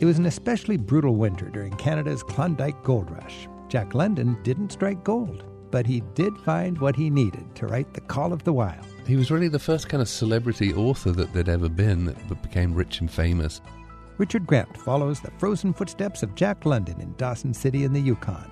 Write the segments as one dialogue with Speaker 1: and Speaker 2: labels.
Speaker 1: It was an especially brutal winter during Canada's Klondike Gold Rush. Jack London didn't strike gold, but he did find what he needed to write The Call of the Wild.
Speaker 2: He was really the first kind of celebrity author that there'd ever been that became rich and famous.
Speaker 1: Richard Grant follows the frozen footsteps of Jack London in Dawson City in the Yukon.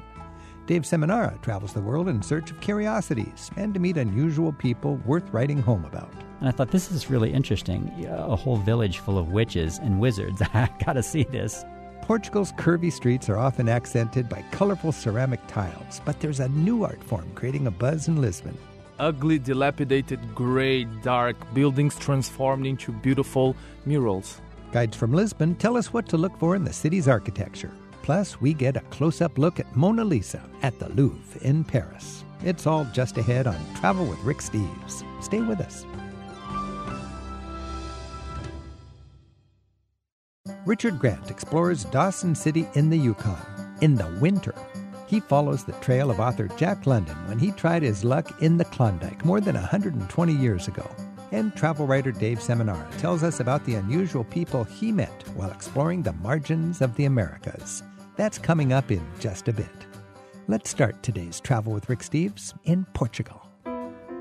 Speaker 1: Dave Seminara travels the world in search of curiosities and to meet unusual people worth writing home about.
Speaker 3: And I thought, this is really interesting. A whole village full of witches and wizards. I gotta see this.
Speaker 1: Portugal's curvy streets are often accented by colorful ceramic tiles, but there's a new art form creating a buzz in Lisbon.
Speaker 4: Ugly, dilapidated, gray, dark buildings transformed into beautiful murals.
Speaker 1: Guides from Lisbon tell us what to look for in the city's architecture. Plus, we get a close up look at Mona Lisa at the Louvre in Paris. It's all just ahead on Travel with Rick Steves. Stay with us. Richard Grant explores Dawson City in the Yukon in the winter. He follows the trail of author Jack London when he tried his luck in the Klondike more than 120 years ago. And travel writer Dave Seminara tells us about the unusual people he met while exploring the margins of the Americas. That's coming up in just a bit. Let's start today's Travel with Rick Steves in Portugal.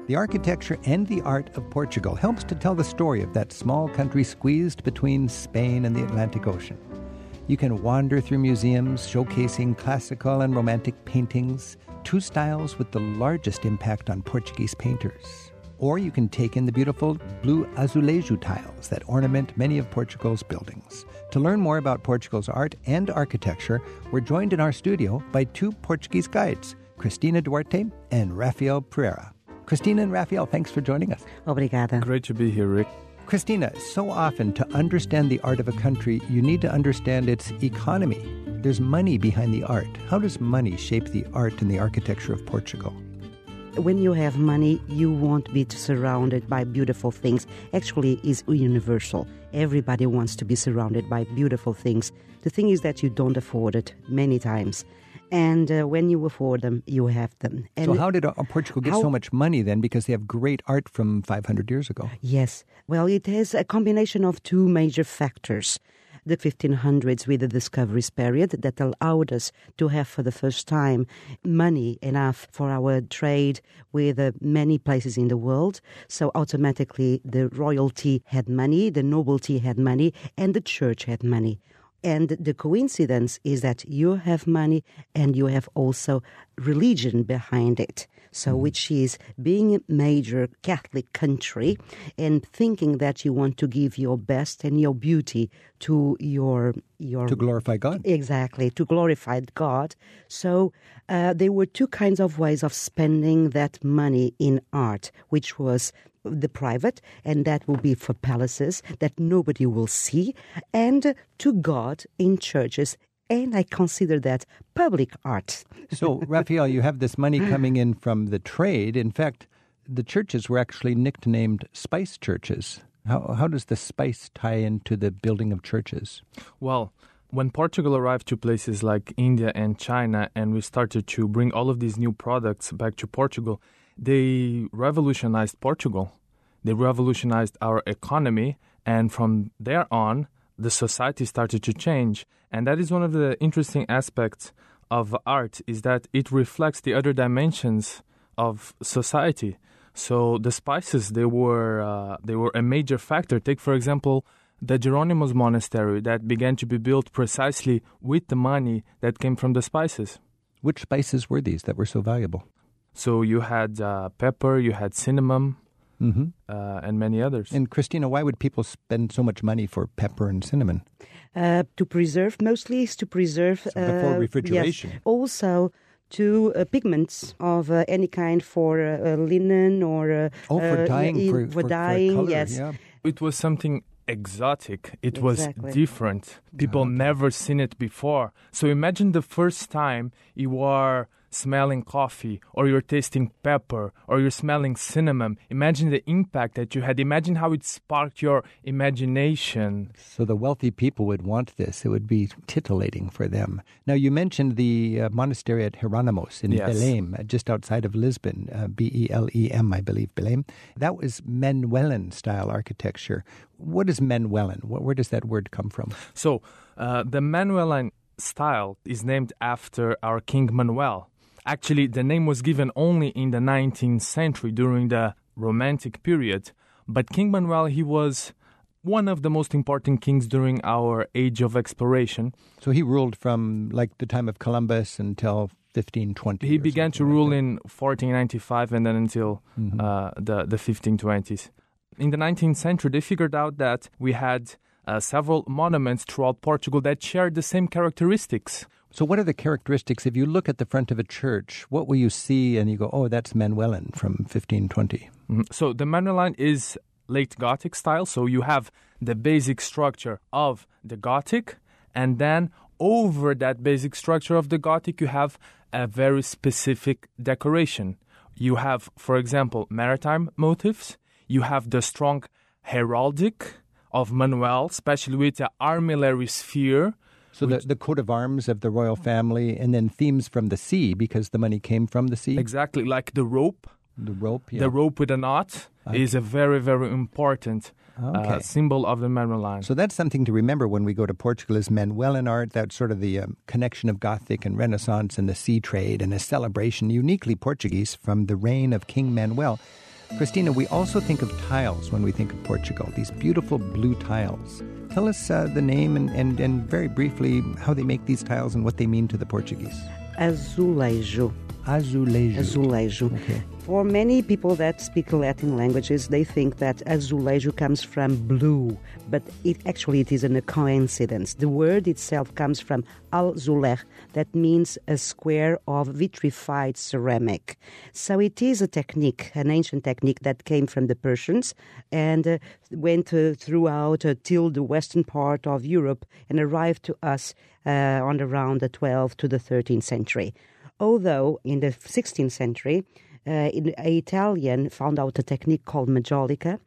Speaker 1: The architecture and the art of Portugal helps to tell the story of that small country squeezed between Spain and the Atlantic Ocean. You can wander through museums showcasing classical and romantic paintings, two styles with the largest impact on Portuguese painters. Or you can take in the beautiful blue azulejo tiles that ornament many of Portugal's buildings. To learn more about Portugal's art and architecture, we're joined in our studio by two Portuguese guides, Cristina Duarte and Rafael Pereira. Cristina and Rafael, thanks for joining us.
Speaker 5: Obrigada.
Speaker 4: Great to be here, Rick.
Speaker 1: Cristina, so often to understand the art of a country, you need to understand its economy. There's money behind the art. How does money shape the art and the architecture of Portugal?
Speaker 5: When you have money, you won't be surrounded by beautiful things. Actually, is universal. Everybody wants to be surrounded by beautiful things. The thing is that you don't afford it many times and uh, when you afford them, you have them. And
Speaker 1: so, how did uh, Portugal get
Speaker 5: how,
Speaker 1: so much money then? Because they have great art from 500 years ago.
Speaker 5: Yes. Well, it has a combination of two major factors. The 1500s with the discoveries period that allowed us to have for the first time money enough for our trade with uh, many places in the world. So automatically the royalty had money, the nobility had money, and the church had money. And the coincidence is that you have money and you have also religion behind it. So, mm-hmm. which is being a major Catholic country and thinking that you want to give your best and your beauty to your your
Speaker 1: to glorify God.
Speaker 5: Exactly, to glorify God. So uh, there were two kinds of ways of spending that money in art, which was the private, and that will be for palaces that nobody will see, and to God in churches. And I consider that public art.
Speaker 1: so, Rafael, you have this money coming in from the trade. In fact, the churches were actually nicknamed spice churches. How, how does the spice tie into the building of churches?
Speaker 4: Well, when Portugal arrived to places like India and China, and we started to bring all of these new products back to Portugal, they revolutionized Portugal. They revolutionized our economy, and from there on, the society started to change. And that is one of the interesting aspects of art is that it reflects the other dimensions of society. So the spices they were uh, they were a major factor. Take for example the Jerónimos monastery that began to be built precisely with the money that came from the spices.
Speaker 1: Which spices were these that were so valuable?
Speaker 4: So you had uh, pepper, you had cinnamon, mm-hmm. uh, and many others.
Speaker 1: And Cristina, why would people spend so much money for pepper and cinnamon?
Speaker 5: Uh, to preserve, mostly is to preserve.
Speaker 1: So before
Speaker 5: uh,
Speaker 1: refrigeration.
Speaker 5: Yes. Also, to uh, pigments of uh, any kind for uh, linen or uh,
Speaker 1: oh, for dyeing, for,
Speaker 5: for,
Speaker 1: for,
Speaker 5: dyeing.
Speaker 1: color,
Speaker 5: yes,
Speaker 1: yeah.
Speaker 4: it was something exotic. It
Speaker 5: Exactly.
Speaker 4: was different. People
Speaker 1: okay.
Speaker 4: never seen it before. So imagine the first time you are smelling coffee or you're tasting pepper or you're smelling cinnamon. Imagine the impact that you had. Imagine how it sparked your imagination.
Speaker 1: So the wealthy people would want this. It would be titillating for them. Now, you mentioned the uh, monastery at Hieronymos in
Speaker 4: Yes.
Speaker 1: Belém, uh, just outside of Lisbon, uh, B E L E M, I believe, Belém. That was Manuelan style architecture. What is Manuelan? Where does that word come from?
Speaker 4: So, uh, the Manueline style is named after our King Manuel. Actually, the name was given only in the 19th century during the Romantic period, but King Manuel, he was one of the most important kings during our age of exploration.
Speaker 1: So he ruled from like the time of Columbus until 1520.
Speaker 4: He began to
Speaker 1: like
Speaker 4: rule in 1495 and then until
Speaker 1: Mhm.
Speaker 4: uh, the, the 1520s. In the 19th century, they figured out that we had uh, several monuments throughout Portugal that shared the same characteristics.
Speaker 1: So, what are the characteristics? If you look at the front of a church, what will you see and you go, oh, that's Manuelan from 1520?
Speaker 4: Mhm. So the Manueline is late Gothic style. So you have the basic structure of the Gothic, and then over that basic structure of the Gothic, you have a very specific decoration. You have, for example, maritime motifs. You have the strong heraldic of Manuel, especially with the armillary sphere.
Speaker 1: So, the, the coat of arms of the royal family, and then themes from the sea because the money came from the sea.
Speaker 4: Exactly like the rope.
Speaker 1: The rope, yeah.
Speaker 4: The rope with a knot
Speaker 1: Okay.
Speaker 4: is a very, very important uh, symbol of the Manueline.
Speaker 1: So that's something to remember when we go to Portugal is Manuelan art, that's sort of the um, connection of Gothic and Renaissance and the sea trade and a celebration uniquely Portuguese from the reign of King Manuel. Cristina, we also think of tiles when we think of Portugal, these beautiful blue tiles. Tell us uh, the name and, and, and very briefly how they make these tiles and what they mean to the Portuguese.
Speaker 5: Azulejo.
Speaker 1: Azulejo.
Speaker 5: Azulejo.
Speaker 1: Okay.
Speaker 5: For many people that speak Latin languages, they think that azulejo comes from blue, but it actually it is a coincidence. The word itself comes from alzuler, that means a square of vitrified ceramic. So it is a technique, an ancient technique that came from the Persians and uh, went uh, throughout uh, till the western part of Europe and arrived to us uh, on around the 12th to the 13th century. Although in the 16th century, uh, in, a Italian found out a technique called majolica,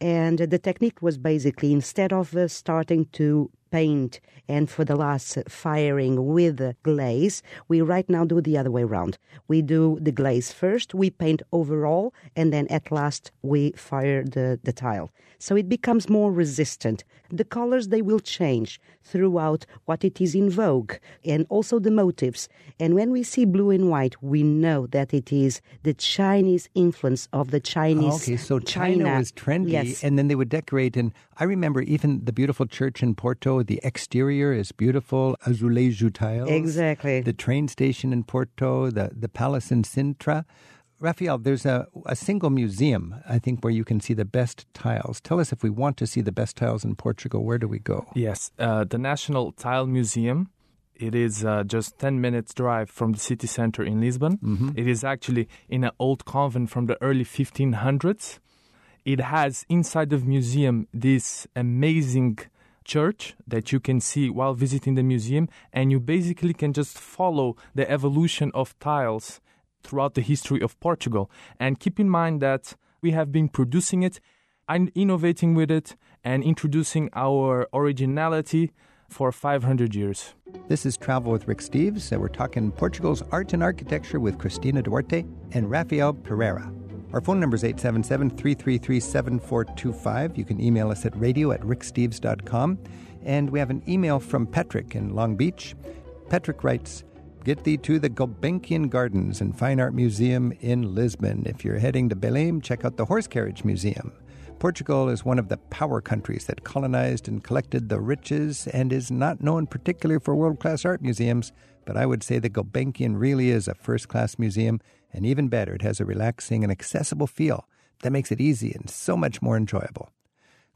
Speaker 5: and the technique was basically instead of uh, starting to paint and for the last firing with glaze, we right now do the other way around. We do the glaze first, we paint overall, and then at last we fire the, the tile. So it becomes more resistant. The colors they will change throughout what it is in vogue and also the motives. And when we see blue and white, we know that it is the Chinese influence of the Chinese.
Speaker 1: Okay, so China, was trendy,
Speaker 5: Yes.
Speaker 1: and then they would decorate. And I remember even the beautiful church in Porto. The exterior is beautiful, azulejo tiles.
Speaker 5: Exactly.
Speaker 1: The train station in Porto, the the palace in Sintra. Rafael, there's a, a single museum, I think, where you can see the best tiles. Tell us if we want to see the best tiles in Portugal, where do we go?
Speaker 4: Yes, uh, the National Tile Museum. It is uh, just 10 minutes drive from the city center in Lisbon. It is actually in an old convent from the early 1500s. It has inside the museum this amazing church that you can see while visiting the museum, and you basically can just follow the evolution of tiles throughout the history of Portugal. And keep in mind that we have been producing it and innovating with it and introducing our originality for 500 years.
Speaker 1: This is Travel with Rick Steves, and we're talking Portugal's art and architecture with Cristina Duarte and Rafael Pereira. Our phone number is 877 333 7425. You can email us at radio at ricksteves.com. And we have an email from Patrick in Long Beach. Patrick writes, Get thee to the Gulbenkian Gardens and Fine Art Museum in Lisbon. If you're heading to Belém, check out the Horse Carriage Museum. Portugal is one of the power countries that colonized and collected the riches and is not known particularly for world class art museums, but I would say the Gulbenkian really is a first class museum, and even better, it has a relaxing and accessible feel that makes it easy and so much more enjoyable.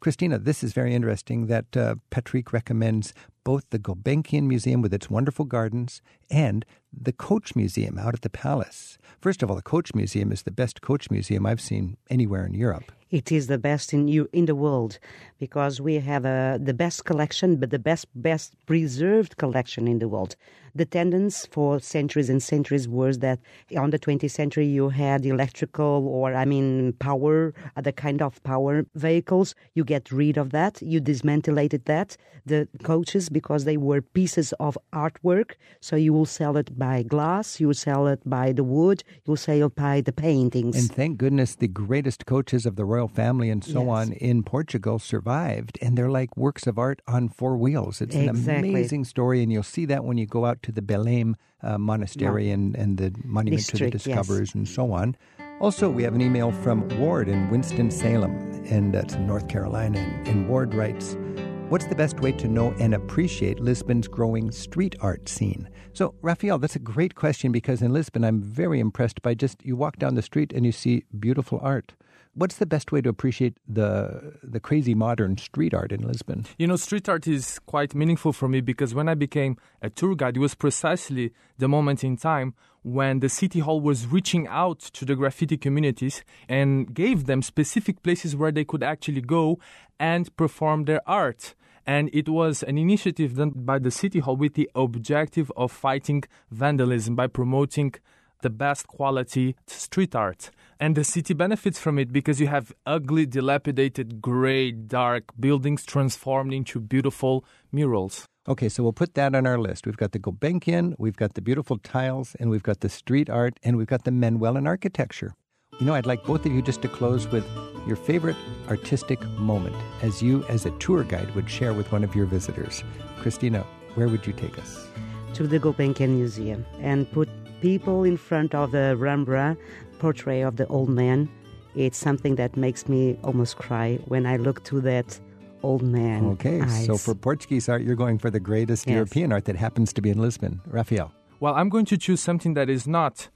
Speaker 1: Cristina, this is very interesting that uh, Patrick recommends both the Gulbenkian Museum with its wonderful gardens and the Coach Museum out at the Palace. First of all, the Coach Museum is the best coach museum I've seen anywhere in Europe.
Speaker 5: It is the best in in the world because we have uh, the best collection, but the best best preserved collection in the world. The tendency for centuries and centuries was that on the 20th century you had electrical or I mean power, other kind of power vehicles. You get rid of that. You dismantleted that. The coaches because they were pieces of artwork, so you will sell it by glass, you will sell it by the wood, you will sell it by the paintings.
Speaker 1: And thank goodness the greatest coaches of the royal family and so
Speaker 5: Yes.
Speaker 1: on in Portugal survived, and they're like works of art on four wheels. It's
Speaker 5: Exactly.
Speaker 1: an amazing story, and you'll see that when you go out to the Belém uh, Monastery and, and the Monument to the
Speaker 5: District, yes.
Speaker 1: Discoverers and so on. Also, we have an email from Ward in Winston-Salem, and that's in North Carolina. And, and Ward writes, What's the best way to know and appreciate Lisbon's growing street art scene? So, Rafael, that's a great question because in Lisbon, I'm very impressed by just you walk down the street and you see beautiful art. What's the best way to appreciate the the crazy modern street art in Lisbon?
Speaker 4: You know, street art is quite meaningful for me because when I became a tour guide, it was precisely the moment in time when the city hall was reaching out to the graffiti communities and gave them specific places where they could actually go and perform their art. And it was an initiative done by the city hall with the objective of fighting vandalism by promoting the best quality street art. And the city benefits from it because you have ugly, dilapidated, gray, dark buildings transformed into beautiful murals.
Speaker 1: Okay, so we'll put that on our list. We've got the Gulbenkian, we've got the beautiful tiles, and we've got the street art, and we've got the Manuelan architecture. You know, I'd like both of you just to close with your favorite artistic moment as you, as a tour guide, would share with one of your visitors. Cristina, where would you take us?
Speaker 5: to the Gulbenkian Museum and put people in front of the Rembrandt portrait of the old man. It's something that makes me almost cry when I look to that old man.
Speaker 1: Okay, so for Portuguese art, you're going for the greatest
Speaker 5: Yes.
Speaker 1: European art that happens to be in Lisbon. Rafael.
Speaker 4: Well, I'm going to choose something that is not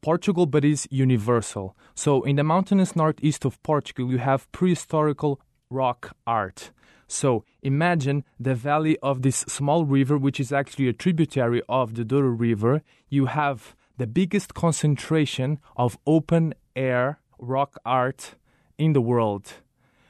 Speaker 4: Portugal but is universal. So, in the mountainous northeast of Portugal, you have prehistorical rock art. So, imagine the valley of this small river, which is actually a tributary of the Douro River. You have the biggest concentration of open air rock art in the world.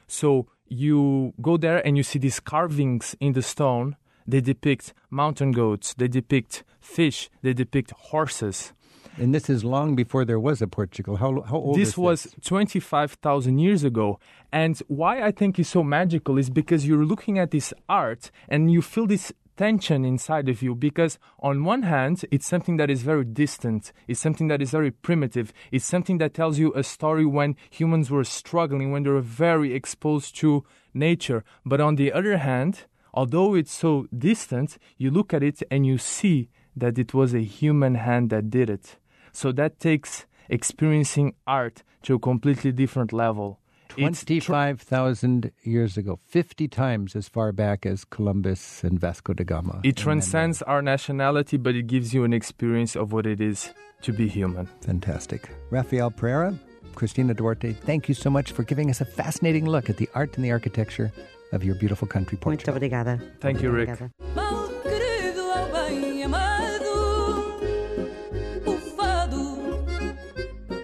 Speaker 4: So you go there and you see these carvings in the stone. They depict mountain goats, they depict fish, they depict horses.
Speaker 1: And this is long before there was a Portugal. How, how old is
Speaker 4: this was 25,000 years ago. And why I think it's so magical is because you're looking at this art and you feel this tension inside of you because on one hand it's something that is very distant it's something that is very primitive it's something that tells you a story when humans were struggling when they were very exposed to nature. But on the other hand although it's so distant you look at it and you see that it was a human hand that did it. So that takes experiencing art to a completely different level
Speaker 1: 25,000 years ago, 50 times as far back as Columbus and Vasco da Gama.
Speaker 4: It transcends our nationality, but it gives you an experience of what it is to be human.
Speaker 1: uh, Fantastic. Rafael Pereira, Cristina Duarte, thank you so much for giving us a fascinating look at the art and the architecture of your beautiful country,
Speaker 5: Muito obrigada.
Speaker 4: Thank you, Rick.
Speaker 5: Obrigada.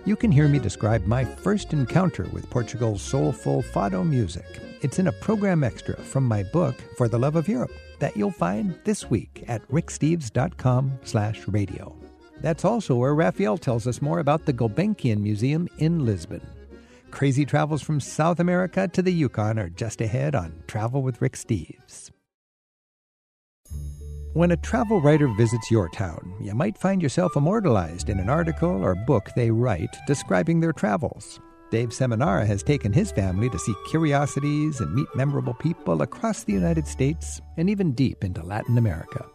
Speaker 1: You can hear me describe my first encounter with Portugal's soulful fado music. It's in a program extra from my book, For the Love of Europe, that you'll find this week at ricksteves.com slash radio. That's also where Rafael tells us more about the Gulbenkian Museum in Lisbon. Crazy travels from South America to the Yukon are just ahead on Travel with Rick Steves. When a travel writer visits your town, you might find yourself immortalized in an article or book they write describing their travels. Dave Seminara has taken his family to see curiosities and meet memorable people across the United States and even deep into Latin America.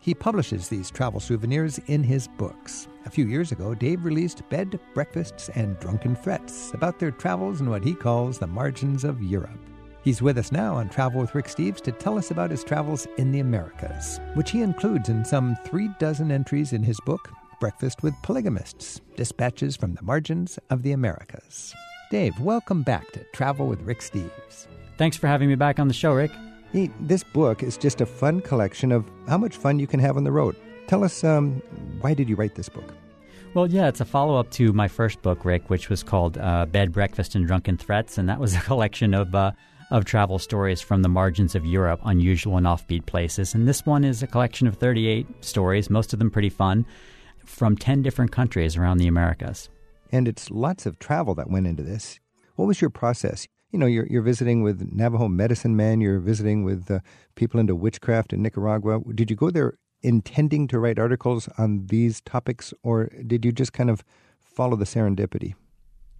Speaker 1: He publishes these travel souvenirs in his books. A few years ago, Dave released Bed, Breakfasts, and Drunken Threats about their travels in what he calls the margins of Europe. He's with us now on Travel with Rick Steves to tell us about his travels in the Americas, which he includes in some three dozen entries in his book, Breakfast with Polygamists Dispatches from the Margins of the Americas. Dave, welcome back to Travel with Rick Steves.
Speaker 3: Thanks for having me back on the show, Rick.
Speaker 1: Hey, This book is just a fun collection of how much fun you can have on the road. Tell us, um, why did you write this book?
Speaker 3: Well, yeah, it's a follow up to my first book, Rick, which was called uh, Bed, Breakfast, and Drunken Threats. And that was a collection of, uh, of travel stories from the margins of Europe, unusual and offbeat places. And this one is a collection of 38 stories, most of them pretty fun, from 10 different countries around the Americas.
Speaker 1: And it's lots of travel that went into this. What was your process? You know, you're, you're visiting with Navajo medicine men, you're visiting with uh, people into witchcraft in Nicaragua. Did you go there intending to write articles on these topics, or did you just kind of follow the serendipity?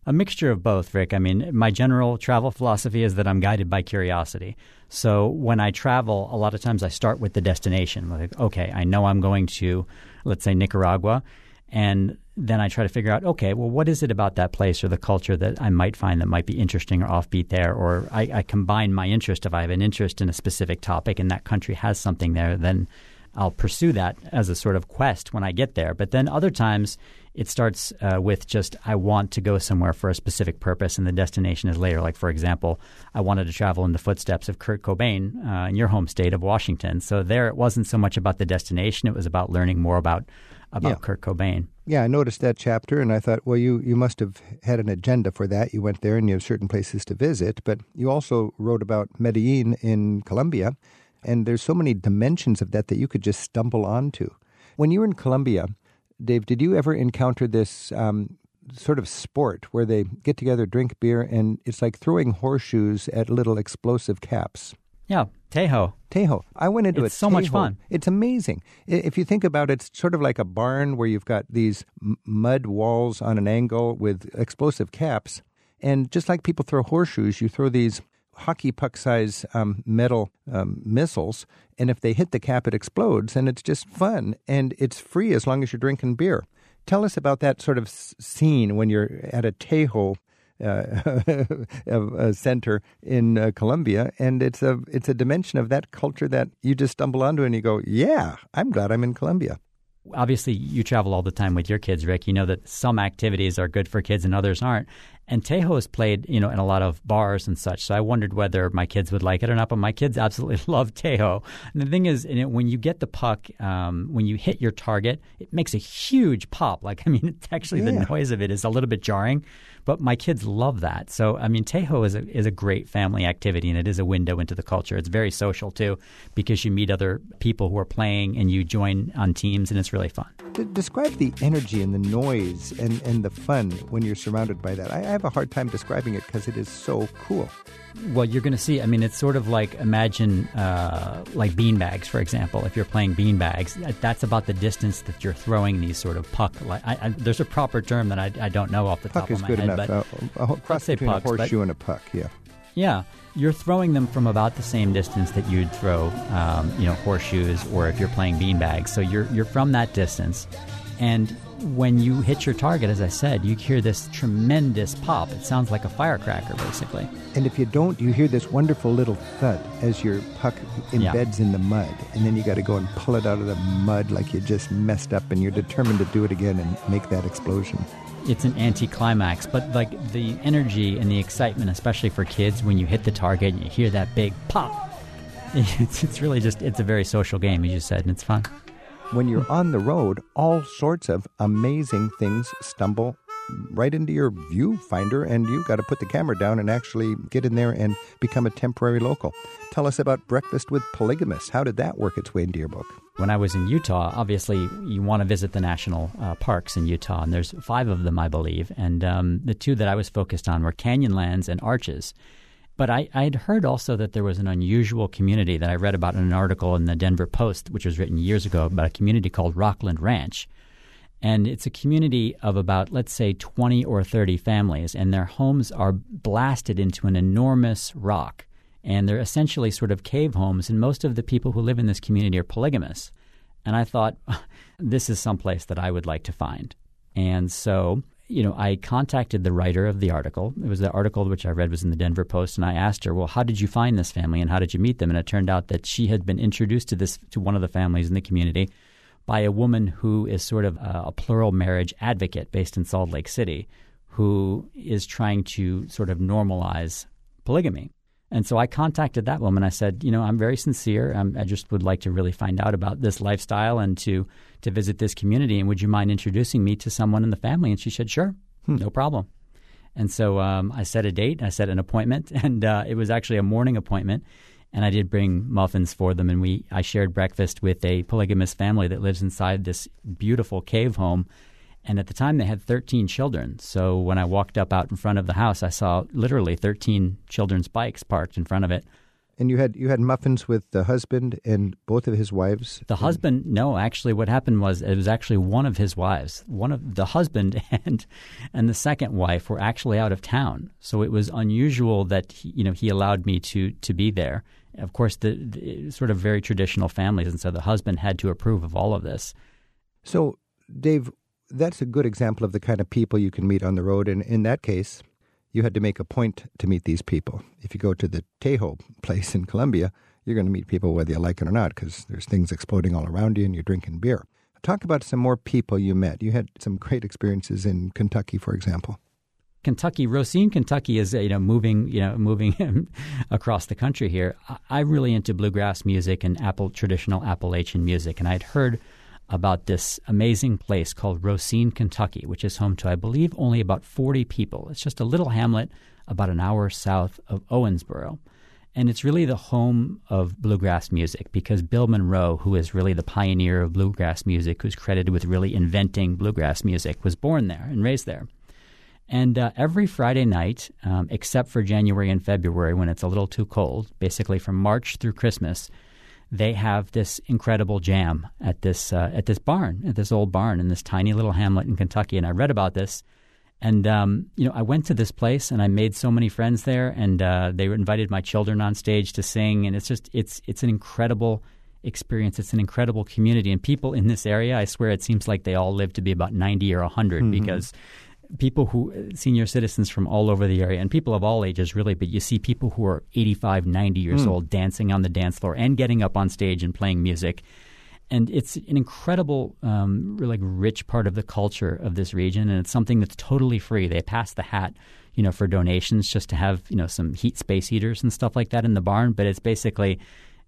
Speaker 3: A mixture of both, Rick. I mean, my general travel philosophy is that I'm guided by curiosity. So when I travel, a lot of times I start with the destination. Like, okay, I know I'm going to, let's say, Nicaragua. And then I try to figure out, okay, well, what is it about that place or the culture that I might find that might be interesting or offbeat there? Or I, I combine my interest. If I have an interest in a specific topic and that country has something there, then I'll pursue that as a sort of quest when I get there. But then other times it starts uh, with just I want to go somewhere for a specific purpose, and the destination is later. Like for example, I wanted to travel in the footsteps of Kurt Cobain uh, in your home state of Washington. So there, it wasn't so much about the destination; it was about learning more about about
Speaker 1: Yeah.
Speaker 3: Kurt Cobain.
Speaker 1: Yeah, I noticed that chapter, and I thought, well, you, you must have had an agenda for that. You went there and you have certain places to visit, but you also wrote about Medellin in Colombia, and there's so many dimensions of that that you could just stumble onto. When you were in Colombia, Dave, did you ever encounter this um, sort of sport where they get together, drink beer, and it's like throwing horseshoes at little explosive caps?
Speaker 3: Yeah, Tejo.
Speaker 1: Tejo. I went into it.
Speaker 3: It's
Speaker 1: a
Speaker 3: so much fun.
Speaker 1: It's amazing. If you think about it, it's sort of like a barn where you've got these m- mud walls on an angle with explosive caps. And just like people throw horseshoes, you throw these hockey puck size um, metal um, missiles. And if they hit the cap, it explodes. And it's just fun. And it's free as long as you're drinking beer. Tell us about that sort of scene when you're at a Tejo uh, center in uh, Colombia, and it's a it's a dimension of that culture that you just stumble onto, and you go, "Yeah, I'm glad I'm in Colombia."
Speaker 3: Obviously you travel all the time with your kids, Rick. You know that some activities are good for kids and others aren't. And Tejo is played, you know, in a lot of bars and such. So I wondered whether my kids would like it or not. But my kids absolutely love Tejo. And the thing is, it, when you get the puck, um, when you hit your target, it makes a huge pop. Like I mean, it's actually
Speaker 1: Yeah.
Speaker 3: the noise of it is a little bit jarring, but my kids love that. So I mean, Tejo is a is a great family activity, and it is a window into the culture. It's very social too, because you meet other people who are playing, and you join on teams, and it's really fun.
Speaker 1: D- describe the energy and the noise and, and the fun when you're surrounded by that. I, I have a hard time describing it because it is so cool.
Speaker 3: Well, you're going to see. I mean, it's sort of like imagine uh, like beanbags, for example. If you're playing beanbags, that's about the distance that you're throwing these sort of puck. Like, I, I, there's a proper term that I, I don't know off the
Speaker 1: Puck
Speaker 3: top of my
Speaker 1: good
Speaker 3: head,
Speaker 1: enough.
Speaker 3: But
Speaker 1: Uh, a ho- cross between
Speaker 3: pucks,
Speaker 1: a horseshoe and a puck. Yeah.
Speaker 3: yeah, you're throwing them from about the same distance that you'd throw, um, you know, horseshoes, or if you're playing beanbags. So you're you're from that distance, and when you hit your target, as I said, you hear this tremendous pop. It sounds like a firecracker, basically.
Speaker 1: And if you don't, you hear this wonderful little thud as your puck
Speaker 3: Yeah.
Speaker 1: embeds in the mud. And then you got to go and pull it out of the mud like you just messed up and you're determined to do it again and make that explosion.
Speaker 3: it's an anticlimax, but like the energy and the excitement, especially for kids, when you hit the target and you hear that big pop, it's, it's really just it's a very social game, as you said, and it's fun.
Speaker 1: When you're on the road, all sorts of amazing things stumble right into your viewfinder, and you've got to put the camera down and actually get in there and become a temporary local. Tell us about Breakfast with Polygamists. How did that work its way into your book?
Speaker 3: When I was in Utah, obviously you want to visit the national uh, parks in Utah, and there's five of them, I believe. And um, the two that I was focused on were Canyonlands and Arches. But I, I'd heard also that there was an unusual community that I read about in an article in the Denver Post, which was written years ago, about a community called Rockland Ranch. And it's a community of about, let's say, 20 or 30 families, and their homes are blasted into an enormous rock. And they're essentially sort of cave homes, and most of the people who live in this community are polygamous. And I thought, this is someplace that I would like to find. And so, you know, I contacted the writer of the article. It was the article which I read was in the Denver Post, and I asked her, "Well, how did you find this family, and how did you meet them?" And it turned out that she had been introduced to this to one of the families in the community by a woman who is sort of a, a plural marriage advocate based in Salt Lake City, who is trying to sort of normalize polygamy. And so I contacted that woman. I said, you know, I'm very sincere. I'm, I just would like to really find out about this lifestyle and to to visit this community. And would you mind introducing me to someone in the family? And she said, sure, no problem. And so um, I set a date, I set an appointment, and uh, it was actually a morning appointment. And I did bring muffins for them, and we I shared breakfast with a polygamous family that lives inside this beautiful cave home. And at the time, they had 13 children. So when I walked up out in front of the house, I saw literally 13 children's bikes parked in front of it.
Speaker 1: And you had you had muffins with the husband and both of his wives.
Speaker 3: The husband, no, actually, what happened was it was actually one of his wives. One of the husband and and the second wife were actually out of town, so it was unusual that he, you know he allowed me to to be there. Of course, the, the sort of very traditional families, and so the husband had to approve of all of this.
Speaker 1: So, Dave, that's a good example of the kind of people you can meet on the road. And in that case, you had to make a point to meet these people. If you go to the Tejo place in Colombia, you're going to meet people whether you like it or not because there's things exploding all around you and you're drinking beer. Talk about some more people you met. You had some great experiences in Kentucky, for example.
Speaker 3: Kentucky, Rosine, Kentucky is you know moving you know moving across the country here. I'm really into bluegrass music and Apple traditional Appalachian music, and I'd heard about this amazing place called Rosine, Kentucky, which is home to I believe only about 40 people. It's just a little hamlet about an hour south of Owensboro. And it's really the home of bluegrass music because Bill Monroe, who is really the pioneer of bluegrass music, who's credited with really inventing bluegrass music, was born there and raised there. And uh, every Friday night, um, except for January and February when it's a little too cold, basically from March through Christmas, they have this incredible jam at this uh, at this barn, at this old barn in this tiny little hamlet in Kentucky. And I read about this, and um, you know, I went to this place and I made so many friends there, and uh, they invited my children on stage to sing, and it's just it's it's an incredible experience. It's an incredible community, and people in this area, I swear, it seems like they all live to be about ninety or 100
Speaker 1: Mhm.
Speaker 3: because people who senior citizens from all over the area and people of all ages really but you see people who are 85 90 years
Speaker 1: Hmm.
Speaker 3: old dancing on the dance floor and getting up on stage and playing music and it's an incredible um, really rich part of the culture of this region and it's something that's totally free they pass the hat you know for donations just to have you know some heat space heaters and stuff like that in the barn but it's basically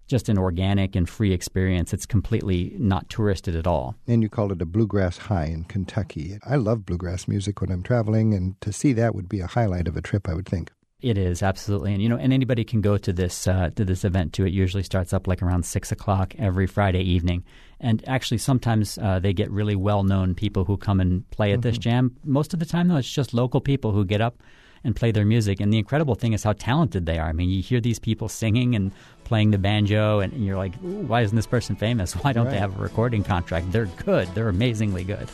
Speaker 3: just an organic and free experience it's completely not touristed at all
Speaker 1: And you called it a bluegrass high in Kentucky. I love bluegrass music when I'm traveling, and to see that would be a highlight of a trip, I would think.
Speaker 3: It is absolutely, and you know, and anybody can go to this uh, to this event too. It usually starts up like around six o'clock every Friday evening, and actually sometimes uh, they get really well known people who come and play at this jam. Most of the time, though, it's just local people who get up and play their music. And the incredible thing is how talented they are. I mean, you hear these people singing and playing the banjo, and, and you're like, Ooh, why isn't this person famous? Why don't they have a recording contract? They're good. They're amazingly good.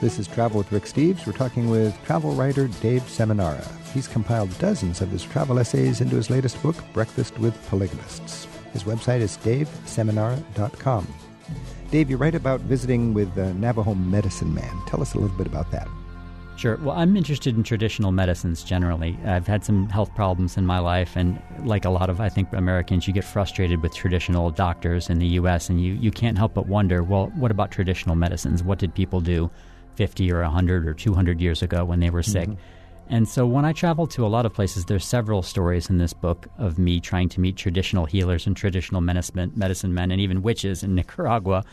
Speaker 1: This is Travel with Rick Steves. We're talking with travel writer Dave Seminara. He's compiled dozens of his travel essays into his latest book, Breakfast with Polygamists. His website is daveseminara.com. Dave, you write about visiting with the Navajo medicine man. Tell us a little bit about that.
Speaker 3: Sure. Well, I'm interested in traditional medicines generally. I've had some health problems in my life, and like a lot of, I think, Americans, you get frustrated with traditional doctors in the U.S., and you, you can't help but wonder well, what about traditional medicines? What did people do 50 or 100 or 200 years ago when they were sick? Mm-hmm. And so when I travel to a lot of places, there's several stories in this book of me trying to meet traditional healers and traditional medicine, men and even witches in Nicaragua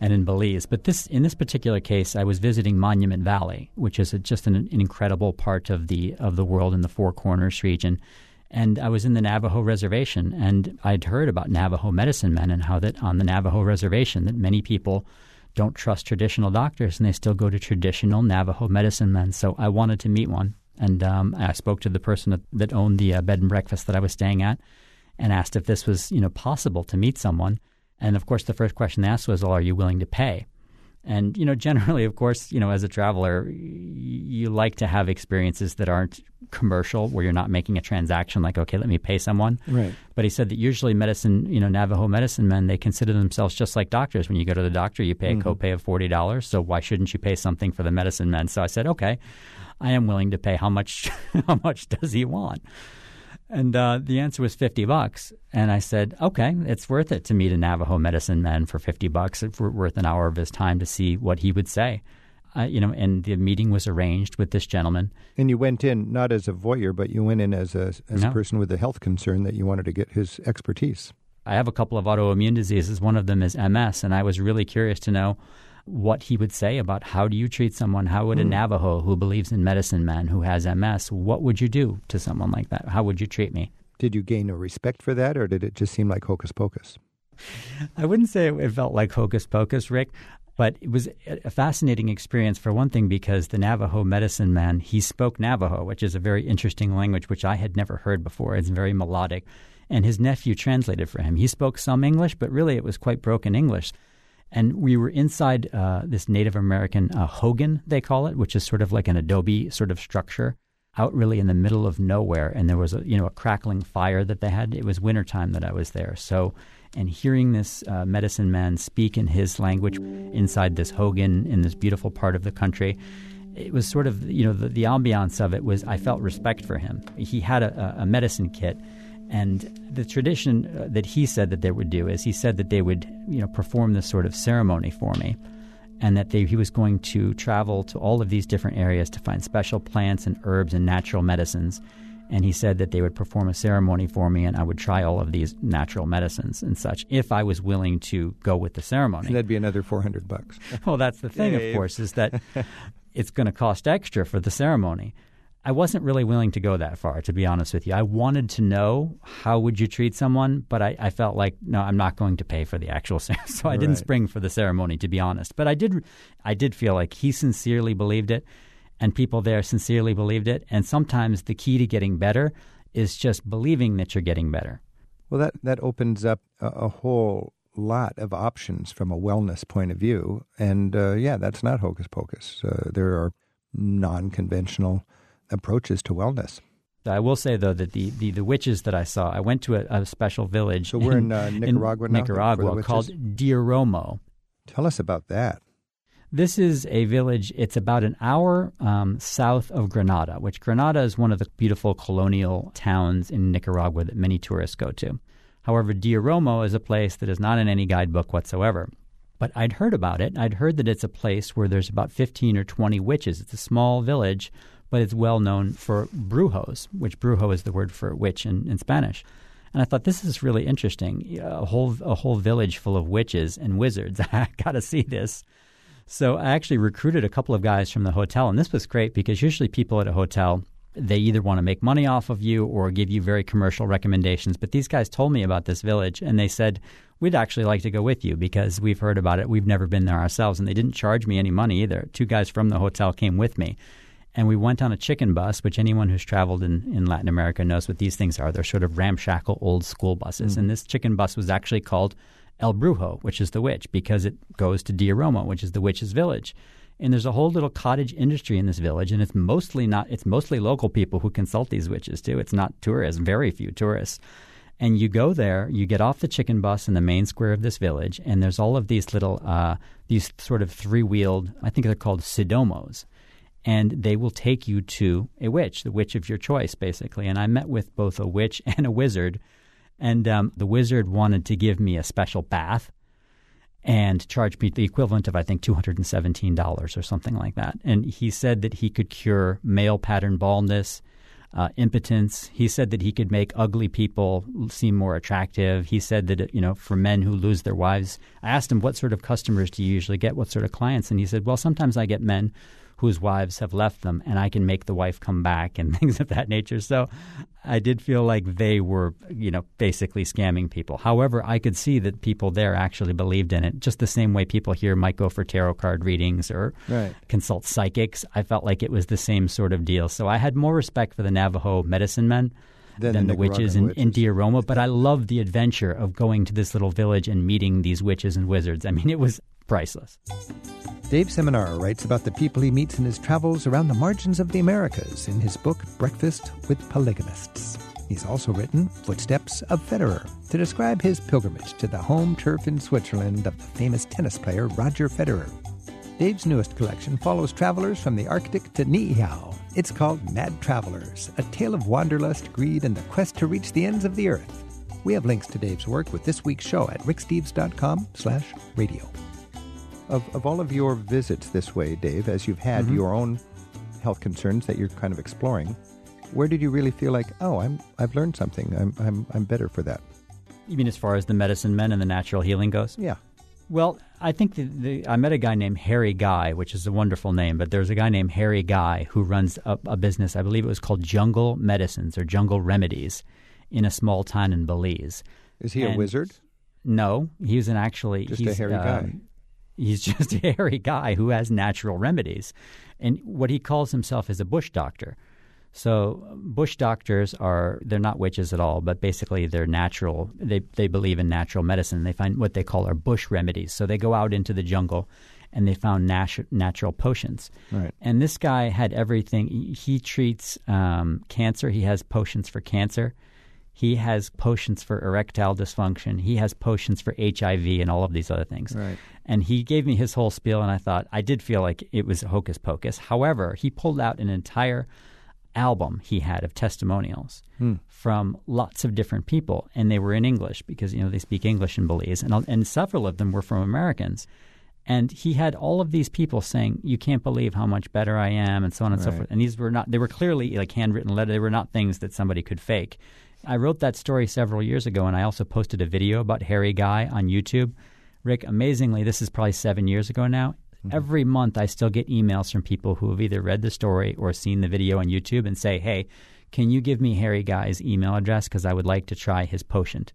Speaker 3: and in Belize. But this, in this particular case, I was visiting Monument Valley, which is a, just an, an incredible part of the of the world in the Four Corners region. And I was in the Navajo reservation, and I'd heard about Navajo medicine men and how that on the Navajo reservation that many people don't trust traditional doctors and they still go to traditional Navajo medicine men. So I wanted to meet one. And um, I spoke to the person that, owned the uh, bed and breakfast that I was staying at and asked if this was you know possible to meet someone. And of course, the first question they asked was, well, are you willing to pay? And you know, generally, of course, you know, as a traveler, you like to have experiences that aren't commercial, where you're not making a transaction. Like, okay, let me pay someone.
Speaker 1: Right.
Speaker 3: But he said that usually medicine, you know, Navajo medicine men, they consider themselves just like doctors. When you go to the doctor, you pay a copay of forty dollars. So why shouldn't you pay something for the medicine men? So I said, okay, I am willing to pay. How much? how much does he want? And uh, the answer was fifty bucks. And I said, okay, it's worth it to meet a Navajo medicine man for fifty bucks. It's worth an hour of his time to see what he would say. I, you know, and the meeting was arranged with this gentleman.
Speaker 1: And you went in not as a voyeur, but you went in as a as
Speaker 3: No.
Speaker 1: a person with a health concern that you wanted to get his expertise.
Speaker 3: I have a couple of autoimmune diseases. One of them is MS, and I was really curious to know what he would say about how do you treat someone? How would a hmm. Navajo who believes in medicine man who has MS, what would you do to someone like that? How would you treat me?
Speaker 1: Did you gain a respect for that, or did it just seem like hocus pocus?
Speaker 3: I wouldn't say it felt like hocus pocus, Rick, but it was a fascinating experience for one thing because the Navajo medicine man, he spoke Navajo, which is a very interesting language which I had never heard before. It's very melodic. And his nephew translated for him. He spoke some English, but really it was quite broken English. And we were inside uh, this Native American uh, hogan, they call it, which is sort of like an adobe sort of structure out really in the middle of nowhere. And there was a, you know, a crackling fire that they had. It was wintertime that I was there. So, and hearing this uh, medicine man speak in his language inside this hogan in this beautiful part of the country, it was sort of, you know, the, the ambiance of it was, I felt respect for him. He had a, a medicine kit. And the tradition uh, that he said that they would do is he said that they would, you know, perform this sort of ceremony for me, and that they, he was going to travel to all of these different areas to find special plants and herbs and natural medicines. And he said that they would perform a ceremony for me, and I would try all of these natural medicines and such if I was willing to go with the ceremony.
Speaker 1: And that'd be another four hundred bucks.
Speaker 3: Well, that's the thing,
Speaker 1: Dave.
Speaker 3: of course, is that it's going to cost extra for the ceremony. I wasn't really willing to go that far, to be honest with you. I wanted to know how would you treat someone, but I, I felt like no, I'm not going to pay for the actual ceremony, so I didn't spring for the ceremony, to be honest. But I did, I did feel like he sincerely believed it, and people there sincerely believed it. And sometimes the key to getting better is just believing that you're getting better.
Speaker 1: Well, that that opens up a, a whole lot of options from a wellness point of view, and uh, yeah, that's not hocus pocus. Uh, there are non-conventional approaches to wellness.
Speaker 3: I will say though that the, the, the witches that I saw, I went to a, a special village.
Speaker 1: So we're in, uh, Nicaragua now
Speaker 3: Nicaragua called Diriomo.
Speaker 1: Tell us about that.
Speaker 3: This is a village. It's about an hour um, south of Granada, which Granada is one of the beautiful colonial towns in Nicaragua that many tourists go to. However, Diriomo is a place that is not in any guidebook whatsoever. But I'd heard about it. I'd heard that it's a place where there's about 15 or 20 witches. It's a small village, but it's well known for brujos, which brujo is the word for witch in, in Spanish. And I thought this is really interesting. A whole a whole village full of witches and wizards. I got to see this. So I actually recruited a couple of guys from the hotel, and this was great because usually people at a hotel they either want to make money off of you or give you very commercial recommendations. But these guys told me about this village, and they said we'd actually like to go with you because we've heard about it. We've never been there ourselves, and they didn't charge me any money either. Two guys from the hotel came with me. And we went on a chicken bus, which anyone who's traveled in, in Latin America knows what these things are. They're sort of ramshackle old school buses. And this chicken bus was actually called El Brujo, which is the witch, because it goes to Diriomo, which is the witch's village. And there's a whole little cottage industry in this village, and it's mostly not it's mostly local people who consult these witches too. It's not tourists, very few tourists. And you go there, you get off the chicken bus in the main square of this village, and there's all of these little uh, these sort of three wheeled, I think they're called sidomos and they will take you to a witch, the witch of your choice, basically. And I met with both a witch and a wizard, and um, the wizard wanted to give me a special bath and charged me the equivalent of I think two hundred and seventeen dollars or something like that. And he said that he could cure male pattern baldness. Uh, impotence. He said that he could make ugly people seem more attractive. He said that you know, for men who lose their wives, I asked him what sort of customers do you usually get, what sort of clients, and he said, well, sometimes I get men whose wives have left them, and I can make the wife come back and things of that nature. So I did feel like they were, you know, basically scamming people. However, I could see that people there actually believed in it, just the same way people here might go for tarot card readings or
Speaker 1: Right.
Speaker 3: consult psychics. I felt like it was the same sort of deal. So I had more respect for the Navajo medicine men.
Speaker 1: Than
Speaker 3: Than
Speaker 1: the
Speaker 3: the, witches in, in. Diriomo, but I loved the adventure of going to this little village and meeting these witches and wizards. I mean, it was priceless.
Speaker 1: Dave Seminara writes about the people he meets in his travels around the margins of the Americas in his book Breakfast with Polygamists. He's also written Footsteps of Federer to describe his pilgrimage to the home turf in Switzerland of the famous tennis player Roger Federer. Dave's newest collection follows travelers from the Arctic to Niihau. It's called Mad Travelers, a tale of wanderlust, greed, and the quest to reach the ends of the earth. We have links to Dave's work with this week's show at ricksteves.com slash radio. Of, of all of your visits this way, Dave, as you've had
Speaker 3: Mhm.
Speaker 1: your own health concerns that you're kind of exploring, where did you really feel like, oh, I'm I've learned something. I'm I'm I'm better for that.
Speaker 3: You mean as far as the medicine men and the natural healing goes?
Speaker 1: Yeah.
Speaker 3: Well, I think the, the, I met a guy named Harry Guy, which is a wonderful name, but there's a guy named Harry Guy who runs a, a business, I believe it was called Jungle Medicines or Jungle Remedies in a small town in Belize.
Speaker 1: Is he a wizard?
Speaker 3: No, he he's an actually
Speaker 1: Just a hairy guy.
Speaker 3: He's just a hairy guy who has natural remedies, and what he calls himself is a bush doctor. So bush doctors are they're not witches at all, but basically they're natural. They they believe in natural medicine. They find what they call are bush remedies. So they go out into the jungle, and they found natu- natural potions.
Speaker 1: Right.
Speaker 3: And this guy had everything. He, he treats um, cancer. He has potions for cancer. He has potions for erectile dysfunction. He has potions for HIV and all of these other things.
Speaker 1: Right.
Speaker 3: And he gave me his whole spiel, and I thought I did feel like it was hocus pocus. However, he pulled out an entire album he had of testimonials hmm. from lots of different people, and they were in English because you know they speak English in Belize, and and several of them were from Americans. And he had all of these people saying, "You can't believe how much better I am," and so on and so forth. And these were not; they were clearly like handwritten letters. They were not things that somebody could fake. I wrote that story several years ago, and I also posted a video about Harry Guy on YouTube. Rick, amazingly, this is probably seven years ago now. Mm-hmm. Every month, I still get emails from people who have either read the story or seen the video on YouTube and say, "Hey, can you give me Harry Guy's email address because I would like to try his potion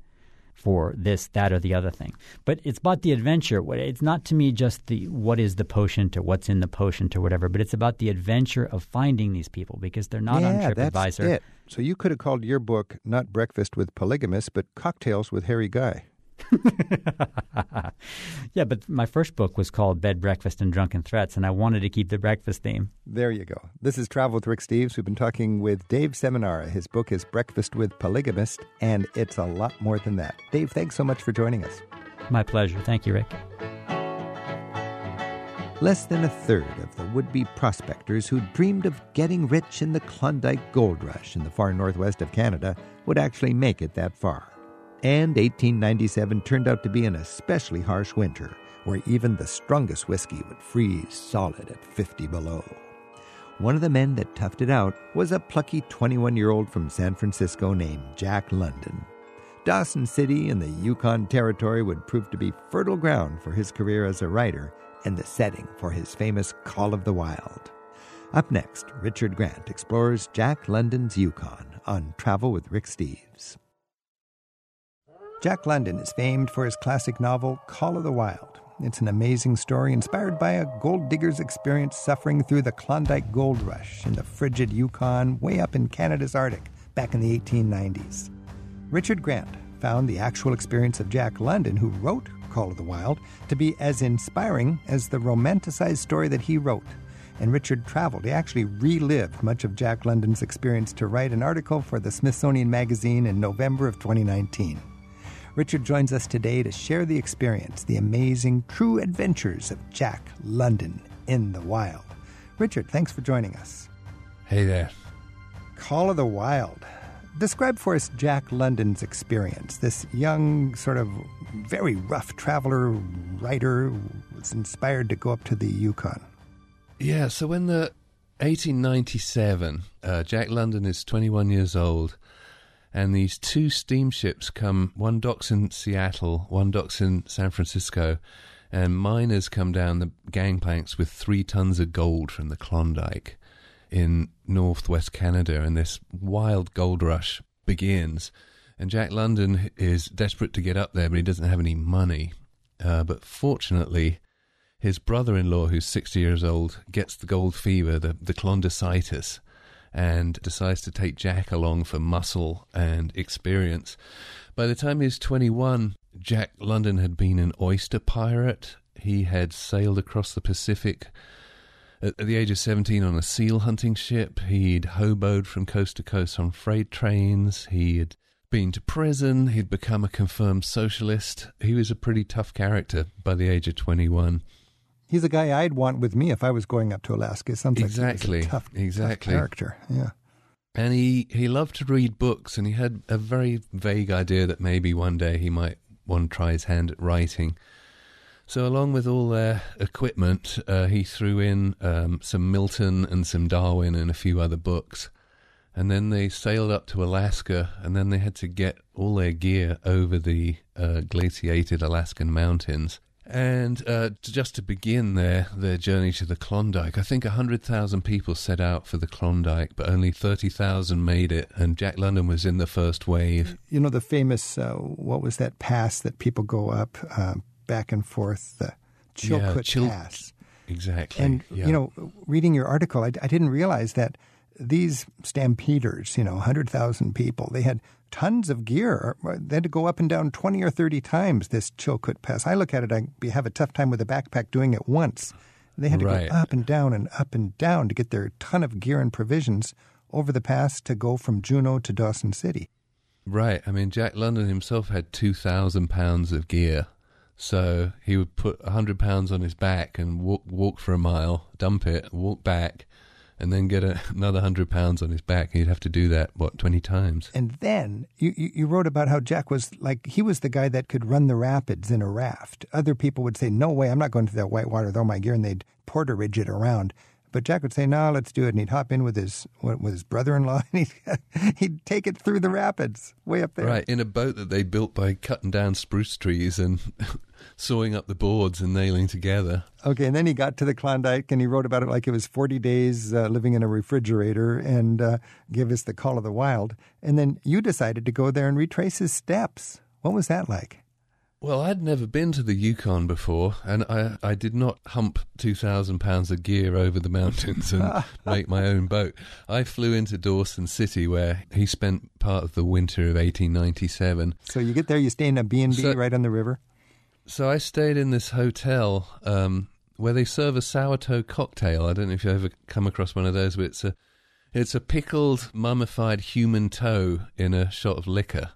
Speaker 3: for this, that, or the other thing." But it's about the adventure. It's not to me just the what is the potion or what's in the potion or whatever, but it's about the adventure of finding these people because they're not
Speaker 1: yeah,
Speaker 3: on
Speaker 1: that's
Speaker 3: TripAdvisor.
Speaker 1: So you could have called your book not Breakfast with Polygamists, but Cocktails with Harry Guy.
Speaker 3: yeah, but my first book was called Bed, Breakfast, and Drunken Threats, and I wanted to keep the breakfast theme.
Speaker 1: There you go. This is Travel with Rick Steves. We've been talking with Dave Seminara. His book is Breakfast with Polygamist, and it's a lot more than that. Dave, thanks so much for joining us.
Speaker 3: My pleasure. Thank you, Rick.
Speaker 1: Less than a third of the would be prospectors who dreamed of getting rich in the Klondike Gold Rush in the far northwest of Canada would actually make it that far. And 1897 turned out to be an especially harsh winter, where even the strongest whiskey would freeze solid at 50 below. One of the men that toughed it out was a plucky 21 year old from San Francisco named Jack London. Dawson City in the Yukon Territory would prove to be fertile ground for his career as a writer and the setting for his famous Call of the Wild. Up next, Richard Grant explores Jack London's Yukon on Travel with Rick Steves. Jack London is famed for his classic novel Call of the Wild. It's an amazing story inspired by a gold digger's experience suffering through the Klondike Gold Rush in the frigid Yukon way up in Canada's Arctic back in the 1890s. Richard Grant found the actual experience of Jack London, who wrote Call of the Wild, to be as inspiring as the romanticized story that he wrote. And Richard traveled. He actually relived much of Jack London's experience to write an article for the Smithsonian Magazine in November of 2019. Richard joins us today to share the experience, the amazing, true adventures of Jack London in the wild. Richard, thanks for joining us.
Speaker 2: Hey there.
Speaker 1: Call of the Wild. Describe for us Jack London's experience. This young, sort of very rough traveler, writer, was inspired to go up to the Yukon.
Speaker 2: Yeah, so when the 1897, uh, Jack London is 21 years old, and these two steamships come. One docks in Seattle, one docks in San Francisco, and miners come down the gangplanks with three tons of gold from the Klondike in northwest Canada, and this wild gold rush begins. And Jack London is desperate to get up there, but he doesn't have any money. Uh, but fortunately, his brother-in-law, who's 60 years old, gets the gold fever, the, the Klondicitis, and decides to take Jack along for muscle and experience. By the time he's 21, Jack London had been an oyster pirate. He had sailed across the Pacific at, the age of 17 on a seal hunting ship. He'd hoboed from coast to coast on freight trains. He had been to prison. He'd become a confirmed socialist. He was a pretty tough character by the age of 21.
Speaker 1: He's a guy I'd want with me if I was going up to Alaska. Sounds like
Speaker 2: Exactly,
Speaker 1: a tough, tough
Speaker 2: exactly.
Speaker 1: character. Yeah.
Speaker 2: And he, he loved to read books, and he had a very vague idea that maybe one day he might want to try his hand at writing. So, along with all their equipment, uh, he threw in um, some Milton and some Darwin and a few other books. And then they sailed up to Alaska, and then they had to get all their gear over the uh, glaciated Alaskan mountains. And uh, just to begin their, their journey to the Klondike, I think 100,000 people set out for the Klondike, but only 30,000 made it. And Jack London was in the first wave.
Speaker 1: You know, the famous, uh, what was that pass that people go up uh, back and forth? The Chilkoot
Speaker 2: Yeah, Chil-
Speaker 1: Pass.
Speaker 2: Exactly.
Speaker 1: And,
Speaker 2: yeah.
Speaker 1: you know, reading your article, I, I didn't realize that these stampeders, you know, 100,000 people, they had tons of gear. They had to go up and down 20 or 30 times this Chilkoot Pass. I look at it, I have a tough time with a backpack doing it once. They had to
Speaker 2: Right.
Speaker 1: go up and down and up and down to get their ton of gear and provisions over the pass to go from Juneau to Dawson City.
Speaker 2: Right. I mean, Jack London himself had 2,000 pounds of gear. So he would put a 100 pounds on his back and walk, walk for a mile, dump it, walk back, and then get a, another 100 pounds on his back. He'd have to do that, what, 20 times?
Speaker 1: And then you, you, wrote about how Jack was like, he was the guy that could run the rapids in a raft. Other people would say, no way, I'm not going through that white water with all my gear, and they'd porterage it around. But Jack would say, no, let's do it. And he'd hop in with his with his brother-in-law, and he'd, he'd take it through the rapids way up there.
Speaker 2: Right. In a boat that they built by cutting down spruce trees and sawing up the boards and nailing together.
Speaker 1: Okay, and then he got to the Klondike, and he wrote about it like it was 40 days uh, living in a refrigerator and uh, gave us the call of the wild. And then you decided to go there and retrace his steps. What was that like?
Speaker 2: Well, I'd never been to the Yukon before, and I, I did not hump 2,000 pounds of gear over the mountains and make my own boat. I flew into Dawson City, where he spent part of the winter of 1897.
Speaker 1: So you get there, you stay in a B&B
Speaker 2: So-
Speaker 1: right on the river.
Speaker 2: So I stayed in this hotel um, where they serve a sourdough cocktail. I don't know if you've ever come across one of those, but it's a, it's a pickled, mummified human toe in a shot of liquor.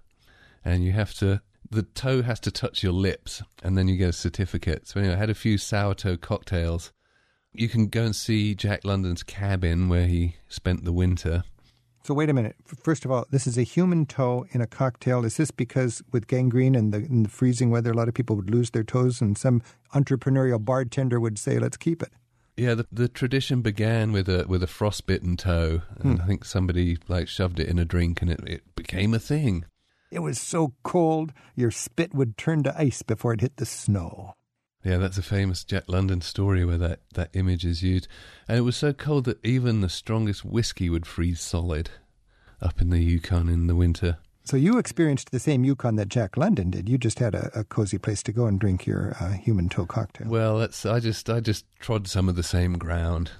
Speaker 2: And you have to, the toe has to touch your lips, and then you get a certificate. So anyway, I had a few sourdough cocktails. You can go and see Jack London's cabin where he spent the winter.
Speaker 1: So wait a minute. First of all, this is a human toe in a cocktail. Is this because with gangrene and the, in the freezing weather, a lot of people would lose their toes, and some entrepreneurial bartender would say, "Let's keep it."
Speaker 2: Yeah, the the tradition began with a with a frostbitten toe, and hmm. I think somebody like shoved it in a drink, and it, it became a thing.
Speaker 1: It was so cold, your spit would turn to ice before it hit the snow.
Speaker 2: Yeah, that's a famous Jack London story where that, that image is used. And it was so cold that even the strongest whiskey would freeze solid up in the Yukon in the winter.
Speaker 1: So you experienced the same Yukon that Jack London did. You just had a, a cozy place to go and drink your uh, human toe cocktail.
Speaker 2: Well, that's I just I just trod some of the same ground.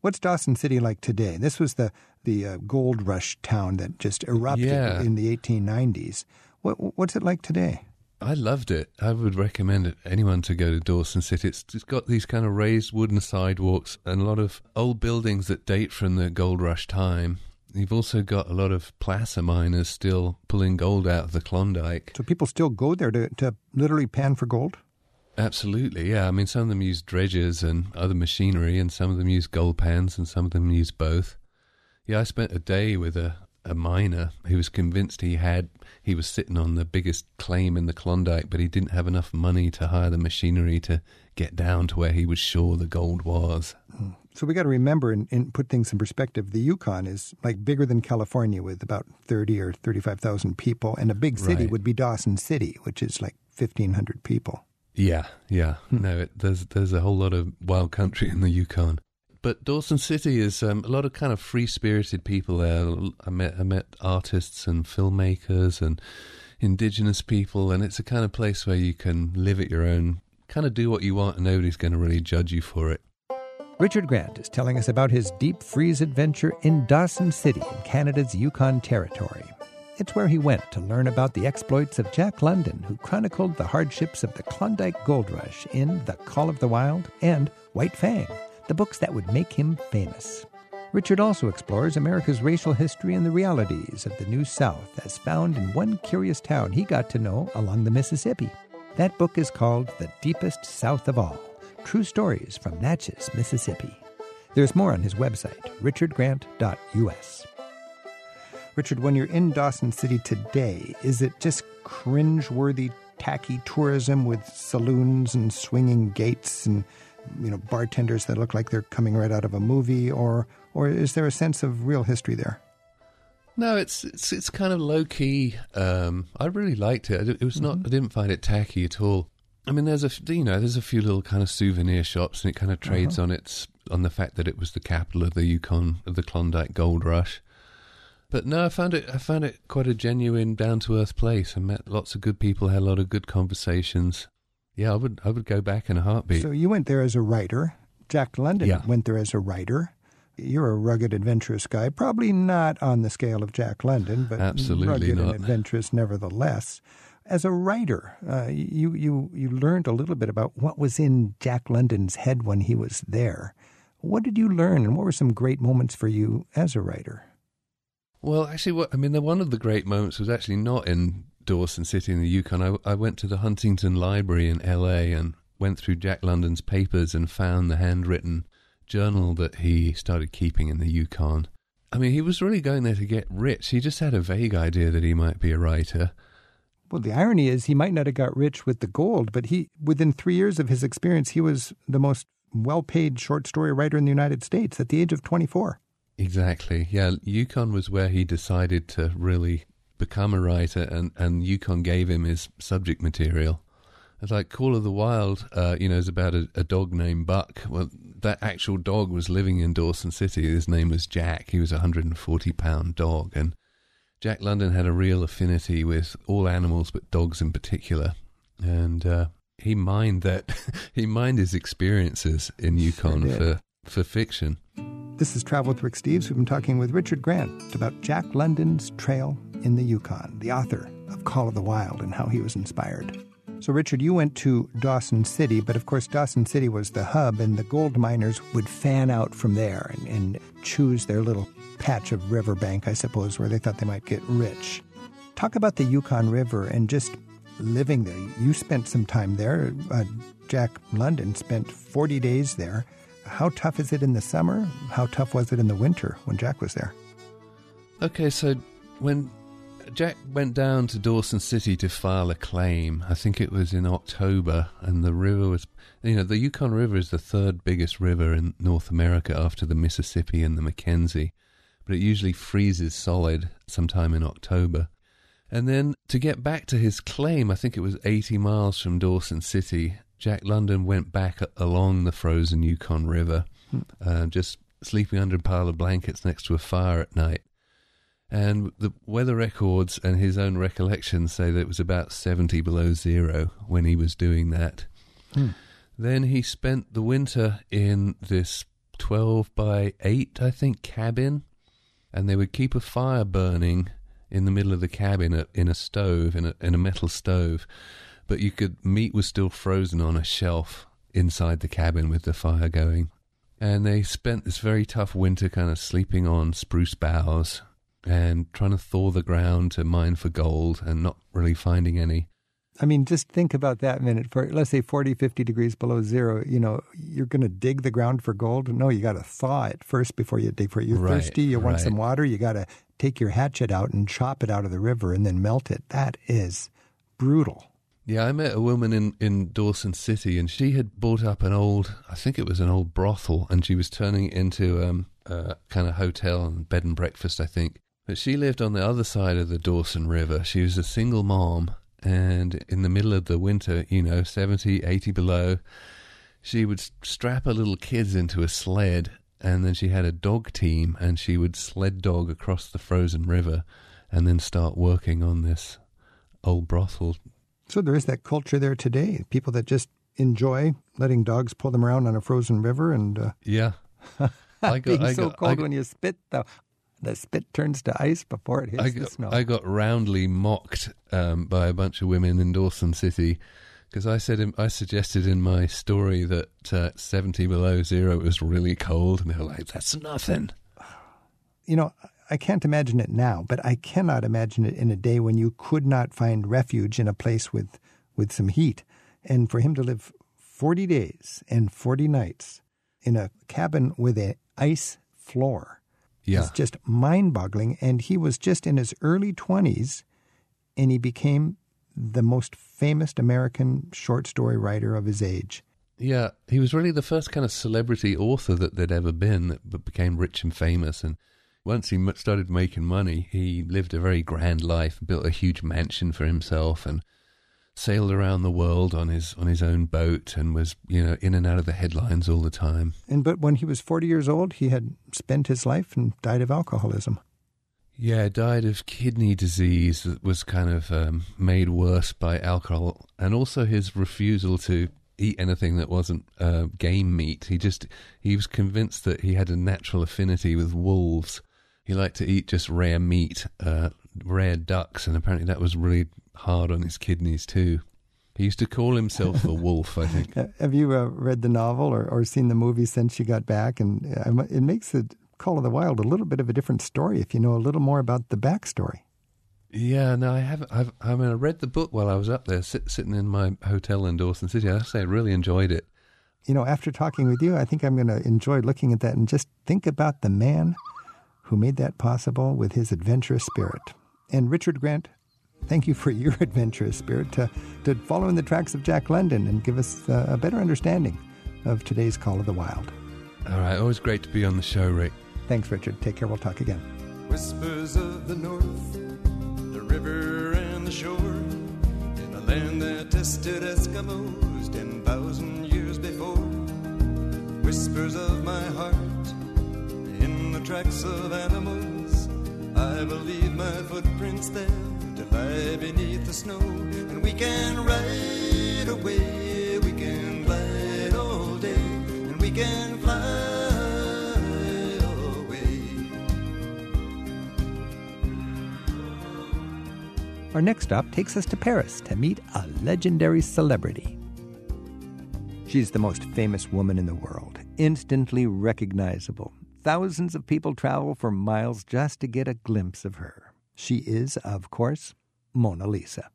Speaker 1: What's Dawson City like today? This was the the uh, gold rush town that just erupted
Speaker 2: Yeah.
Speaker 1: in the 1890s. What, what's it like today?
Speaker 2: I loved it. I would recommend it, anyone to go to Dawson City. It's, it's got these kind of raised wooden sidewalks and a lot of old buildings that date from the gold rush time. You've also got a lot of placer miners still pulling gold out of the Klondike.
Speaker 1: So people still go there to, to literally pan for gold?
Speaker 2: Absolutely, yeah. I mean, some of them use dredges and other machinery, and some of them use gold pans, and some of them use both. Yeah, I spent a day with a, a miner who was convinced he had he was sitting on the biggest claim in the Klondike, but he didn't have enough money to hire the machinery to get down to where he was sure the gold was. Hmm.
Speaker 1: So we got to remember and, and put things in perspective. The Yukon is like bigger than California with about 30 or 35,000 people. And a big city
Speaker 2: Right.
Speaker 1: would be Dawson City, which is like 1,500 people.
Speaker 2: Yeah, yeah. No, it, there's there's a whole lot of wild country in the Yukon. But Dawson City is um, a lot of kind of free spirited people there. I met I met artists and filmmakers and indigenous people, and it's a kind of place where you can live at your own, kind of do what you want, and nobody's going to really judge you for it.
Speaker 1: Richard Grant is telling us about his deep freeze adventure in Dawson City in Canada's Yukon Territory. It's where he went to learn about the exploits of Jack London, who chronicled the hardships of the Klondike Gold Rush in The Call of the Wild and White Fang, the books that would make him famous. Richard also explores America's racial history and the realities of the New South as found in one curious town he got to know along the Mississippi. That book is called The Deepest South of All True Stories from Natchez, Mississippi. There's more on his website, richardgrant.us. Richard, when you're in Dawson City today, is it just cringe-worthy tacky tourism with saloons and swinging gates and you know bartenders that look like they're coming right out of a movie, or or is there a sense of real history there?
Speaker 2: No, it's it's it's kind of low key. Um, I really liked it. It was not. I didn't find it tacky at all. I mean, there's a you know there's a few little kind of souvenir shops, and it kind of trades on its on the fact that it was the capital of the Yukon of the Klondike Gold Rush. But no, I found it I found it quite a genuine, down to earth place. I met lots of good people, had a lot of good conversations. Yeah, I would I would go back in a heartbeat.
Speaker 1: So you went there as a writer. Jack London
Speaker 2: Yeah.
Speaker 1: went there as a writer. You're a rugged, adventurous guy. Probably not on the scale of Jack London, but
Speaker 2: Absolutely
Speaker 1: rugged
Speaker 2: not.
Speaker 1: and adventurous nevertheless. As a writer, uh, you you you learned a little bit about what was in Jack London's head when he was there. What did you learn, and what were some great moments for you as a writer?
Speaker 2: Well, actually, what I mean, the, one of the great moments was actually not in Dawson City in the Yukon. I, I went to the Huntington Library in L.A. and went through Jack London's papers and found the handwritten journal that he started keeping in the Yukon. I mean, he was really going there to get rich. He just had a vague idea that he might be a writer.
Speaker 1: Well, the irony is he might not have got rich with the gold, but he within three years of his experience, he was the most well-paid short story writer in the United States at the age of twenty-four.
Speaker 2: Exactly. Yeah, Yukon was where he decided to really become a writer, and, and Yukon gave him his subject material. It's like Call of the Wild, uh, you know, is about a, a dog named Buck. Well, that actual dog was living in Dawson City. His name was Jack. He was a 140 pound dog. And Jack London had a real affinity with all animals, but dogs in particular. And uh, he mined that, he mined his experiences in Yukon for, for fiction.
Speaker 1: This is Travel with Rick Steves. We've been talking with Richard Grant about Jack London's trail in the Yukon, the author of Call of the Wild, and how he was inspired. So, Richard, you went to Dawson City, but of course, Dawson City was the hub, and the gold miners would fan out from there and, and choose their little patch of riverbank, I suppose, where they thought they might get rich. Talk about the Yukon River and just living there. You spent some time there. Uh, Jack London spent 40 days there. How tough is it in the summer? How tough was it in the winter when Jack was there?
Speaker 2: Okay, so when Jack went down to Dawson City to file a claim, I think it was in October, and the river was, you know, the Yukon River is the third biggest river in North America after the Mississippi and the Mackenzie, but it usually freezes solid sometime in October. And then to get back to his claim, I think it was 80 miles from Dawson City, Jack London went back along the frozen Yukon River, uh, just sleeping under a pile of blankets next to a fire at night. And the weather records and his own recollections say that it was about 70 below zero when he was doing that. Then he spent the winter in this 12 by 8, I think, cabin. And they would keep a fire burning in the middle of the cabin in a stove, in a, in a metal stove. But you could, meat was still frozen on a shelf inside the cabin with the fire going. And they spent this very tough winter kind of sleeping on spruce boughs and trying to thaw the ground to mine for gold and not really finding any.
Speaker 1: I mean, just think about that minute. For let's say 40, 50 degrees below zero, you know, you're going to dig the ground for gold. No, you got to thaw it first before you dig for it. You're
Speaker 2: Right,
Speaker 1: thirsty, you want
Speaker 2: right.
Speaker 1: some water, you got to take your hatchet out and chop it out of the river and then melt it. That is brutal.
Speaker 2: Yeah, I met a woman in, in Dawson City, and she had bought up an old, I think it was an old brothel, and she was turning it into um, a kind of hotel and bed and breakfast, I think. But she lived on the other side of the Dawson River. She was a single mom, and in the middle of the winter, you know, 70, 80 below, she would strap her little kids into a sled, and then she had a dog team, and she would sled dog across the frozen river, and then start working on this old brothel
Speaker 1: So there is that culture there today. People that just enjoy letting dogs pull them around on a frozen river and uh,
Speaker 2: Yeah. I
Speaker 1: being
Speaker 2: I
Speaker 1: so
Speaker 2: got,
Speaker 1: cold
Speaker 2: got,
Speaker 1: when you spit, the, the spit turns to ice before it hits
Speaker 2: I
Speaker 1: the
Speaker 2: got,
Speaker 1: snow.
Speaker 2: I got roundly mocked um, by a bunch of women in Dawson City because I said in, I suggested in my story that uh, 70 below zero was really cold, and they were like, "That's nothing."
Speaker 1: you know, I can't imagine it now, but I cannot imagine it in a day when you could not find refuge in a place with, with some heat. And for him to live 40 days and 40 nights in a cabin with an ice floor
Speaker 2: Yeah,
Speaker 1: is just mind boggling. And he was just in his early 20s and he became the most famous American short story writer of his age.
Speaker 2: Yeah, he was really the first kind of celebrity author that there'd ever been that became rich and famous. And once he started making money, he lived a very grand life, built a huge mansion for himself, and sailed around the world on his on his own boat, and was you know in and out of the headlines all the time.
Speaker 1: And but when he was 40 years old, he had spent his life and died of alcoholism.
Speaker 2: Yeah, died of kidney disease that was kind of um, made worse by alcohol, and also his refusal to eat anything that wasn't uh, game meat. He just he was convinced that he had a natural affinity with wolves. He liked to eat just rare meat, uh, rare ducks, and apparently that was really hard on his kidneys too. He used to call himself the wolf, I think.
Speaker 1: Have you uh, read the novel or, or seen the movie since you got back? And uh, it makes the Call of the Wild a little bit of a different story if you know a little more about the backstory.
Speaker 2: Yeah, no, I haven't. I've, I mean, I read the book while I was up there, sit, sitting in my hotel in Dawson City. I say I really enjoyed it.
Speaker 1: You know, after talking with you, I think I'm going to enjoy looking at that and just think about the man who made that possible with his adventurous spirit. And Richard Grant, thank you for your adventurous spirit to, to follow in the tracks of Jack London and give us uh, a better understanding of today's Call of the Wild.
Speaker 2: All right, always great to be on the show, Rick.
Speaker 1: Thanks, Richard. Take care. We'll talk again.
Speaker 6: Whispers of the north, the river and the shore, in a land that tested Eskimos ten thousand years before. Whispers of my heart, in the tracks of animals. I believe my footprints there to lie beneath the snow, and we can ride away, we can glide all day, and we can fly away.
Speaker 1: Our next stop takes us to Paris to meet a legendary celebrity. She's the most famous woman in the world, instantly recognizable. Thousands of people travel for miles just to get a glimpse of her. She is, of course, Mona Lisa.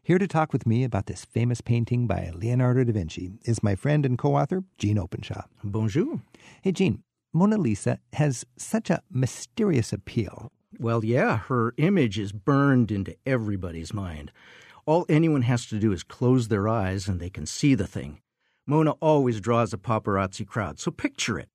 Speaker 1: Here to talk with me about this famous painting by Leonardo da Vinci is my friend and co author, Gene Openshaw.
Speaker 7: Bonjour.
Speaker 1: Hey, Gene, Mona Lisa has such a mysterious appeal.
Speaker 7: Well, yeah, her image is burned into everybody's mind. All anyone has to do is close their eyes and they can see the thing. Mona always draws a paparazzi crowd, so picture it.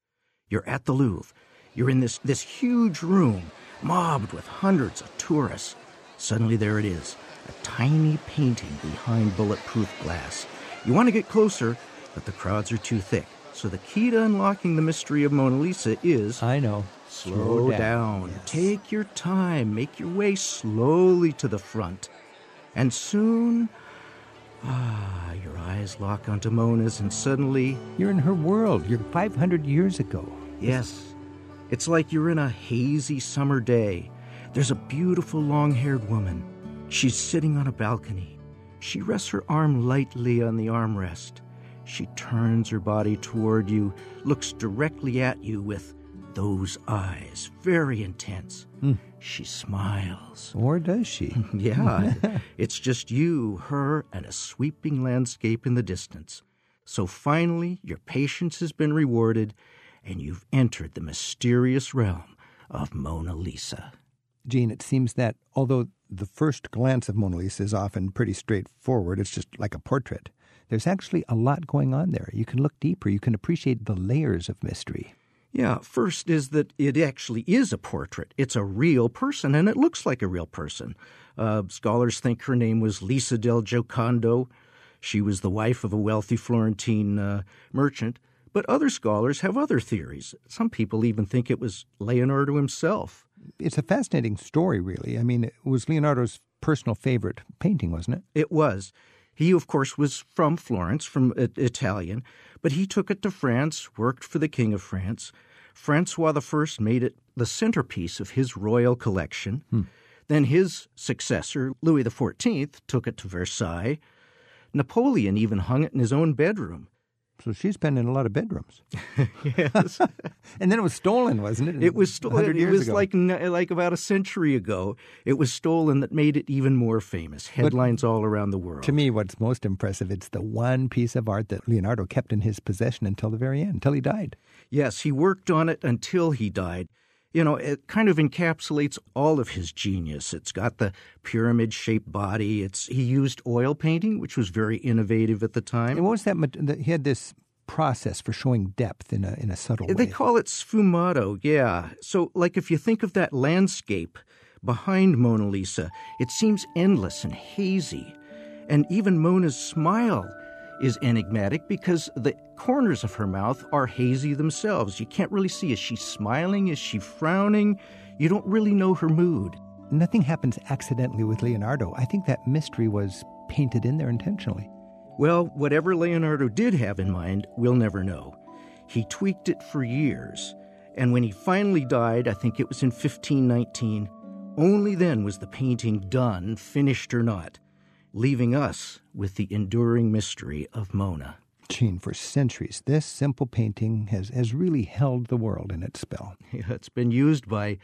Speaker 7: You're at the Louvre. You're in this, this huge room, mobbed with hundreds of tourists. Suddenly, there it is a tiny painting behind bulletproof glass. You want to get closer, but the crowds are too thick. So, the key to unlocking the mystery of Mona Lisa is
Speaker 1: I know.
Speaker 7: Slow down. Take your time. Make your way slowly to the front. And soon, ah, your eyes lock onto Mona's, and suddenly,
Speaker 1: You're in her world. You're 500 years ago.
Speaker 7: yes, it's like you're in a hazy summer day. There's a beautiful long haired woman. She's sitting on a balcony. She rests her arm lightly on the armrest. She turns her body toward you, looks directly at you with those eyes, very intense. Hmm. She smiles.
Speaker 1: Or does she?
Speaker 7: Yeah, it's just you, her, and a sweeping landscape in the distance. So finally, your patience has been rewarded, and you've entered the mysterious realm of Mona Lisa.
Speaker 1: Gene, it seems that although the first glance of Mona Lisa is often pretty straightforward, it's just like a portrait, there's actually a lot going on there. You can look deeper, you can appreciate the layers of mystery.
Speaker 7: Yeah, first is that it actually is a portrait. It's a real person, and it looks like a real person. Uh, scholars think her name was Lisa del Giocondo. She was the wife of a wealthy Florentine uh, merchant. But other scholars have other theories. Some people even think it was Leonardo himself.
Speaker 1: It's a fascinating story, really. I mean, it was Leonardo's personal favorite painting, wasn't it?
Speaker 7: It was. He, of course, was from Florence, from I- Italian, but he took it to France, worked for the King of France. Francois I made it the centerpiece of his royal collection. Hmm. Then his successor, Louis XIV, took it to Versailles. Napoleon even hung it in his own bedroom.
Speaker 1: So she's been in a lot of bedrooms.
Speaker 7: Yes.
Speaker 1: And then it was stolen, wasn't it?
Speaker 7: It was stolen. It was
Speaker 1: ago.
Speaker 7: like like about a century ago. It was stolen that made it even more famous. Headlines all around the world.
Speaker 1: To me, what's most impressive, it's the one piece of art that Leonardo kept in his possession until the very end, until he died.
Speaker 7: Yes, he worked on it until he died. You know, it kind of encapsulates all of his genius. It's got the pyramid shaped body. It's he used oil painting, which was very innovative at the time.
Speaker 1: And what was that? that He had this process for showing depth in a in a subtle way.
Speaker 7: They call it sfumato, yeah. So, like, if you think of that landscape behind Mona Lisa, it seems endless and hazy. And even Mona's smile is enigmatic because the corners of her mouth are hazy themselves. You can't really see is she smiling? Is she frowning? You don't really know her mood.
Speaker 1: Nothing happens accidentally with Leonardo. I think that mystery was painted in there intentionally.
Speaker 7: Well, whatever Leonardo did have in mind, we'll never know. He tweaked it for years, and when he finally died, I think it was in 1519, only then was the painting done, finished or not, leaving us with the enduring mystery of Mona.
Speaker 1: Gene, for centuries, this simple painting has, has really held the world in its spell.
Speaker 7: Yeah, it's been used by you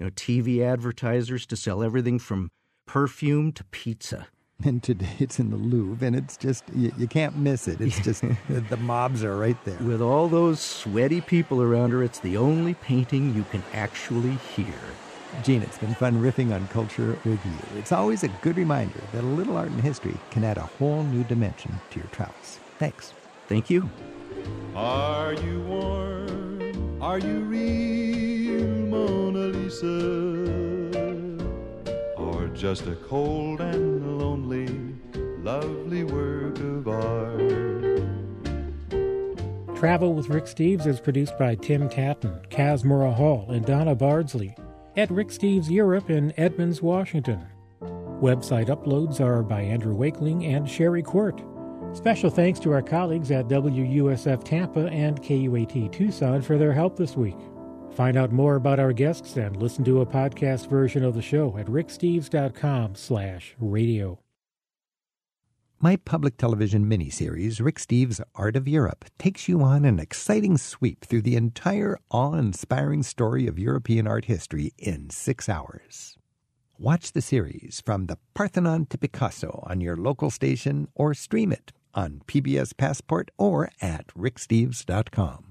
Speaker 7: know, TV advertisers to sell everything from perfume to pizza.
Speaker 1: And today it's in the Louvre, and it's just, you, you can't miss it. It's just, the, mobs are right there.
Speaker 7: With all those sweaty people around her, it's the only painting you can actually hear.
Speaker 1: Gene, it's been fun riffing on culture with you. It's always a good reminder that a little art and history can add a whole new dimension to your travels. Thanks.
Speaker 7: Thank you.
Speaker 6: Are you warm? Are you real, Mona Lisa? Or just a cold and lonely, lovely work of art?
Speaker 8: Travel with Rick Steves is produced by Tim Tattan, Kaz Murrah Hall, and Donna Bardsley at Rick Steves Europe in Edmonds, Washington. Website uploads are by Andrew Wakeling and Sherry Court. Special thanks to our colleagues at WUSF Tampa and KUAT Tucson for their help this week. Find out more about our guests and listen to a podcast version of the show at ricksteves.com slash radio.
Speaker 1: My public television miniseries, Rick Steves' Art of Europe, takes you on an exciting sweep through the entire awe inspiring story of European art history in six hours. Watch the series from the Parthenon to Picasso on your local station or stream it on PBS Passport or at ricksteves.com.